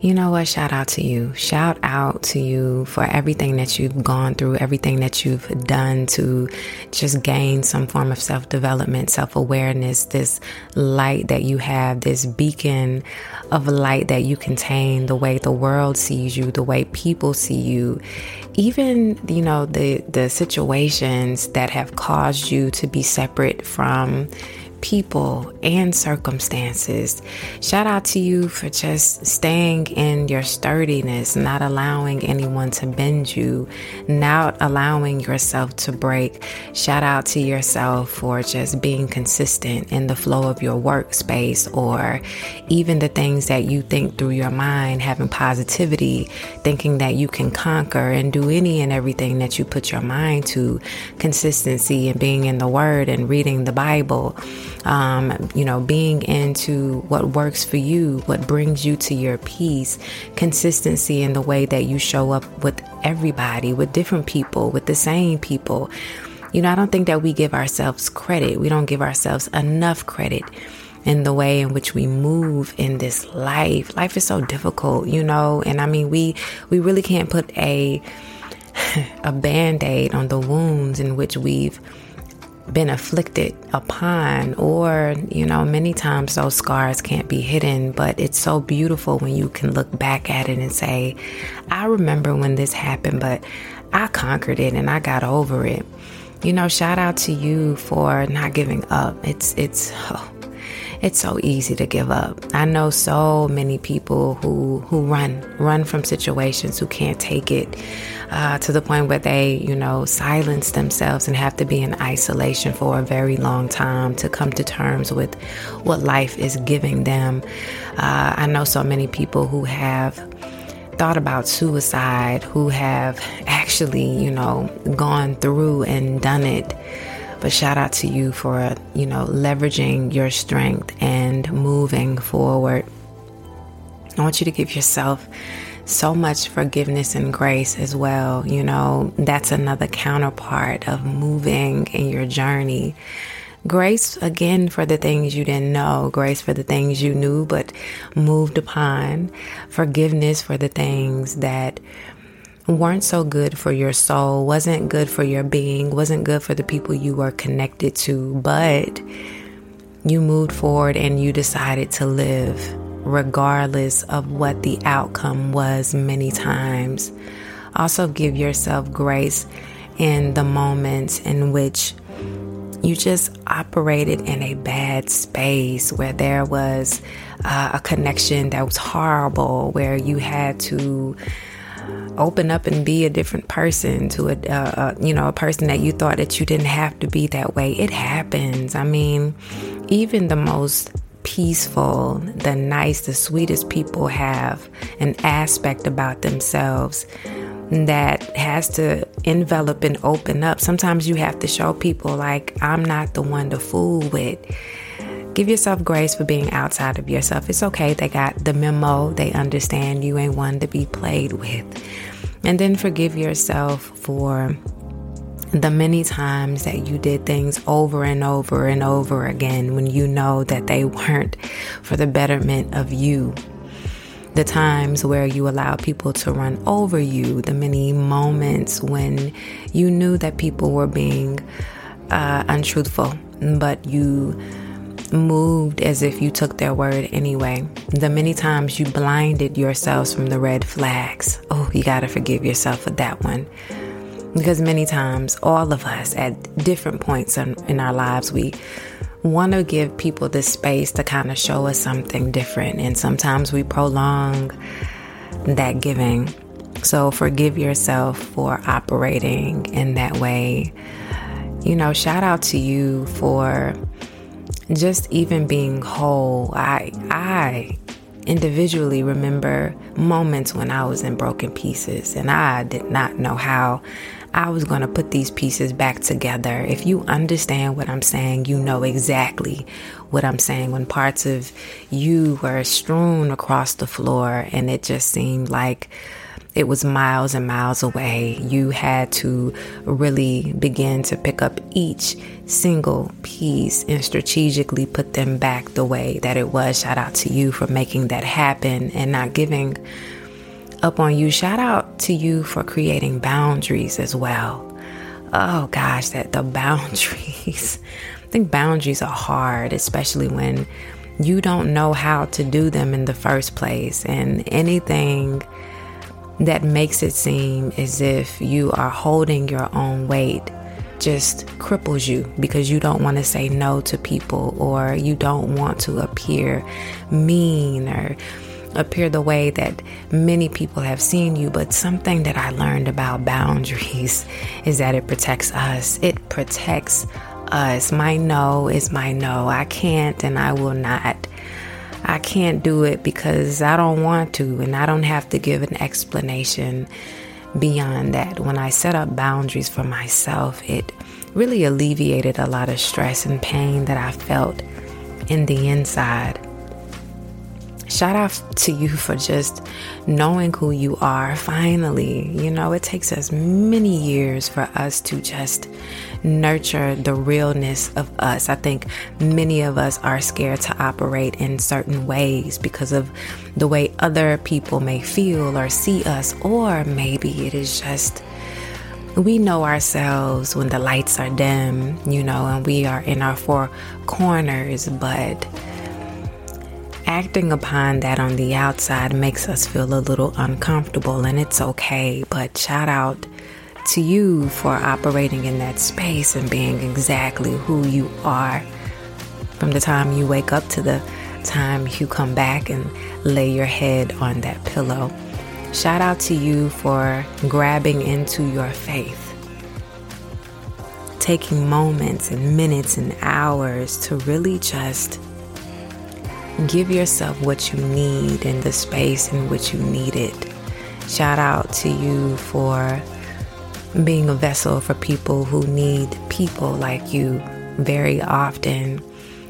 you know what? Shout out to you. Shout out to you for everything that you've gone through, everything that you've done to just gain some form of self development, self awareness, this light that you have, this beacon of light that you contain, the way the world sees you, the way people see you, even, you know, the, the situations that have caused you to be separate from people and circumstances. Shout out to you for just staying in your sturdiness, not allowing anyone to bend you, not allowing yourself to break. Shout out to yourself for just being consistent in the flow of your workspace or even the things that you think through your mind, having positivity, thinking that you can conquer and do any and everything that you put your mind to, consistency and being in the Word and reading the Bible um, you know, being into what works for you, what brings you to your peace, consistency in the way that you show up with everybody, with different people, with the same people. You know, I don't think that we give ourselves credit. We don't give ourselves enough credit in the way in which we move in this life. Life is so difficult, you know, and I mean we we really can't put a a band-aid on the wounds in which we've been afflicted upon, or, you know, many times those scars can't be hidden, but it's so beautiful when you can look back at it and say, I remember when this happened, but I conquered it and I got over it. You know, shout out to you for not giving up. It's, it's, oh, it's so easy to give up. I know so many people who who run run from situations who can't take it uh, to the point where they you know silence themselves and have to be in isolation for a very long time to come to terms with what life is giving them. Uh, I know so many people who have thought about suicide who have actually you know gone through and done it but shout out to you for, you know, leveraging your strength and moving forward. I want you to give yourself so much forgiveness and grace as well. You know, that's another counterpart of moving in your journey. Grace again for the things you didn't know, grace for the things you knew but moved upon, forgiveness for the things that weren't so good for your soul, wasn't good for your being, wasn't good for the people you were connected to, but you moved forward and you decided to live regardless of what the outcome was many times. Also, give yourself grace in the moments in which you just operated in a bad space where there was uh, a connection that was horrible, where you had to open up and be a different person to a uh, uh, you know a person that you thought that you didn't have to be that way. It happens. I mean even the most peaceful the nice the sweetest people have an aspect about themselves that has to envelop and open up. Sometimes you have to show people like i'm not the one to fool with Give yourself grace for being outside of yourself. It's okay. They got the memo. They understand you ain't one to be played with. And then forgive yourself for the many times that you did things over and over and over again when you know that they weren't for the betterment of you. The times where you allow people to run over you, the many moments when you knew that people were being uh, untruthful, but you moved as if you took their word anyway. The many times you blinded yourselves from the red flags. Oh, you got to forgive yourself for that one. Because many times, all of us at different points in, in our lives, we want to give people the space to kind of show us something different. And sometimes we prolong that giving. So forgive yourself for operating in that way. You know, shout out to you for just even being whole, I I individually remember moments when I was in broken pieces and I did not know how I was going to put these pieces back together. If you understand what I'm saying, you know exactly what I'm saying. When parts of you were strewn across the floor and it just seemed like it was miles and miles away. You had to really begin to pick up each single piece and strategically put them back the way that it was. Shout out to you for making that happen and not giving up on you. Shout out to you for creating boundaries as well. Oh gosh, that the boundaries. I think boundaries are hard, especially when you don't know how to do them in the first place. And anything that makes it seem as if you are holding your own weight just cripples you because you don't want to say no to people or you don't want to appear mean or appear the way that many people have seen you. But something that I learned about boundaries is that it protects us. It protects us. My no is my no. I can't and I will not. I can't do it because I don't want to, and I don't have to give an explanation beyond that. When I set up boundaries for myself, it really alleviated a lot of stress and pain that I felt in the inside. Shout out to you for just knowing who you are. Finally, you know, it takes us many years for us to just nurture the realness of us. I think many of us are scared to operate in certain ways because of the way other people may feel or see us, or maybe it is just we know ourselves when the lights are dim, you know, and we are in our four corners, but acting upon that on the outside makes us feel a little uncomfortable, and it's okay. But shout out to you for operating in that space and being exactly who you are from the time you wake up to the time you come back and lay your head on that pillow. Shout out to you for grabbing into your faith. Taking moments and minutes and hours to really just Give yourself what you need in the space in which you need it. Shout out to you for being a vessel for people who need people like you. Very often,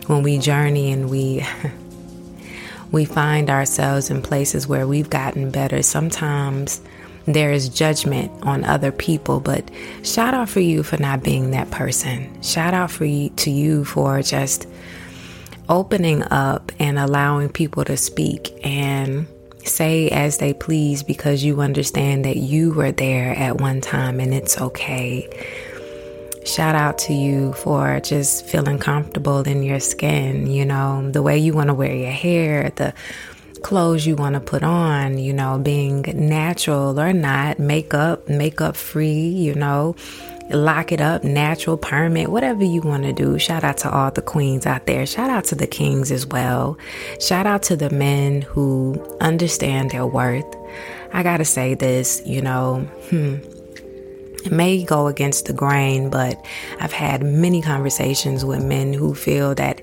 when we journey and we we find ourselves in places where we've gotten better, sometimes there is judgment on other people, but shout out for you for not being that person. Shout out for you, to you for just opening up and allowing people to speak and say as they please because you understand that you were there at one time and it's okay. Shout out to you for just feeling comfortable in your skin, you know, the way you want to wear your hair, the clothes you want to put on, you know, being natural or not, makeup, makeup free, you know, lock it up, natural, permanent, whatever you want to do. Shout out to all the queens out there. Shout out to the kings as well. Shout out to the men who understand their worth. I got to say this, you know, hmm. It may go against the grain, but I've had many conversations with men who feel that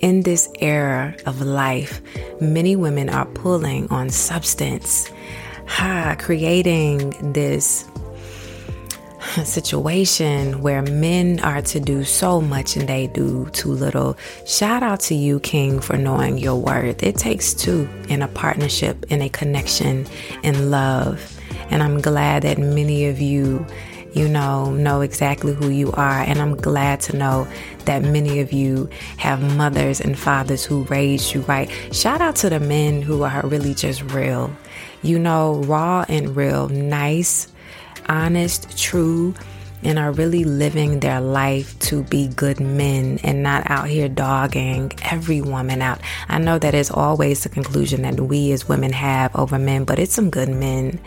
in this era of life, many women are pulling on substance, ha, creating this situation where men are to do so much and they do too little. Shout out to you, King, for knowing your worth. It takes two in a partnership, in a connection, in love. And I'm glad that many of you, you know, know exactly who you are. And I'm glad to know that many of you have mothers and fathers who raised you right. Shout out to the men who are really just real, you know, raw and real, nice honest, true, and are really living their life to be good men and not out here dogging every woman out. I know that is always the conclusion that we as women have over men, but it's some good men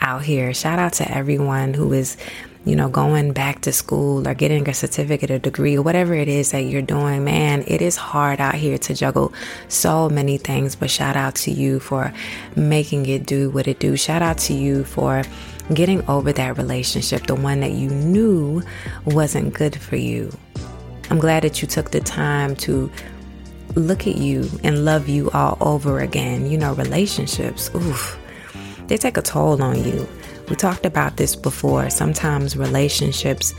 out here. Shout out to everyone who is you know, going back to school or getting a certificate or degree or whatever it is that you're doing, man, it is hard out here to juggle so many things. But shout out to you for making it do what it do. Shout out to you for getting over that relationship, the one that you knew wasn't good for you. I'm glad that you took the time to look at you and love you all over again. You know, relationships, oof, they take a toll on you. We talked about this before. Sometimes relationships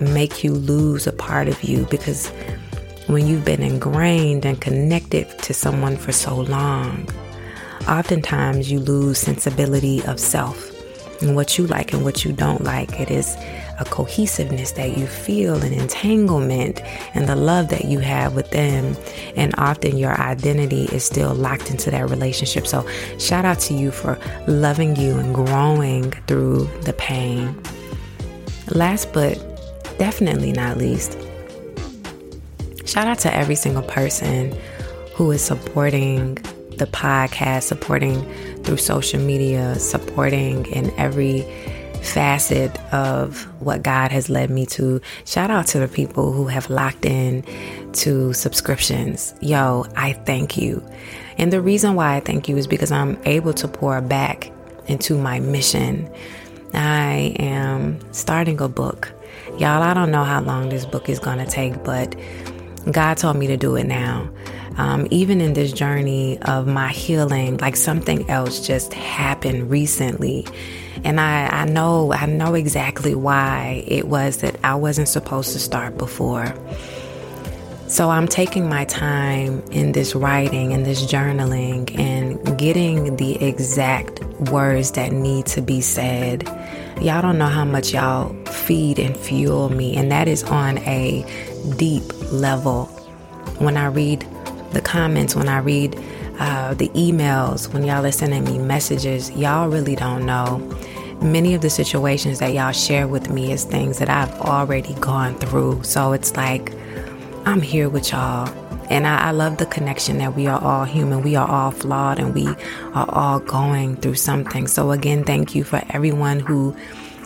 make you lose a part of you because when you've been ingrained and connected to someone for so long, oftentimes you lose sensibility of self and what you like and what you don't like. It is a cohesiveness that you feel, an entanglement, and the love that you have with them. And often your identity is still locked into that relationship. So, shout out to you for loving you and growing through the pain. Last but definitely not least, shout out to every single person who is supporting the podcast, supporting through social media, supporting in every facet of what God has led me to. Shout out to the people who have locked in to subscriptions. Yo, I thank you. And the reason why I thank you is because I'm able to pour back into my mission. I am starting a book. Y'all, I don't know how long this book is going to take, but God told me to do it now. Um, even in this journey of my healing, like something else just happened recently. And I, I know, I know exactly why it was that I wasn't supposed to start before. So I'm taking my time in this writing and this journaling and getting the exact words that need to be said. Y'all don't know how much y'all feed and fuel me, and that is on a deep level. When I read the comments, when I read uh, the emails, when y'all are sending me messages, y'all really don't know. Many of the situations that y'all share with me is things that I've already gone through. So it's like, I'm here with y'all. And I, I, love the connection that we are all human. We are all flawed and we are all going through something. So, again, thank you for everyone who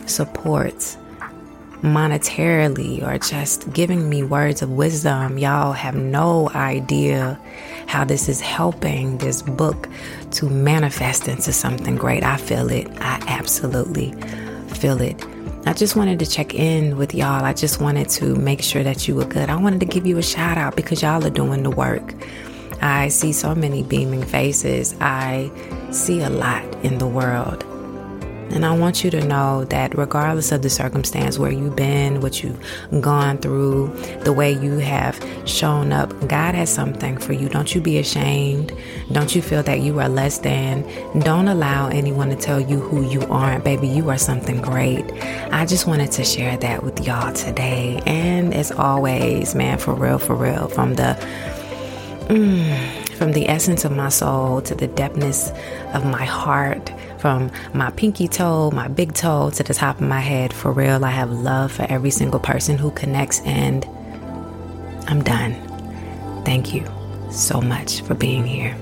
supports monetarily or just giving me words of wisdom. Y'all have no idea how this is helping this book to manifest into something great. I feel it. I absolutely feel it. I just wanted to check in with y'all. I just wanted to make sure that you were good. I wanted to give you a shout out because y'all are doing the work. I see so many beaming faces. I see a lot in the world. And I want you to know that regardless of the circumstance where you've been, what you've gone through, the way you have shown up, God has something for you. Don't you be ashamed. Don't you feel that you are less than. Don't allow anyone to tell you who you aren't. Baby, you are something great. I just wanted to share that with y'all today. And as always, man, for real, for real, from the. Mm, from the essence of my soul to the depthness of my heart, from my pinky toe, my big toe to the top of my head. For real, I have love for every single person who connects, and I'm done. Thank you so much for being here.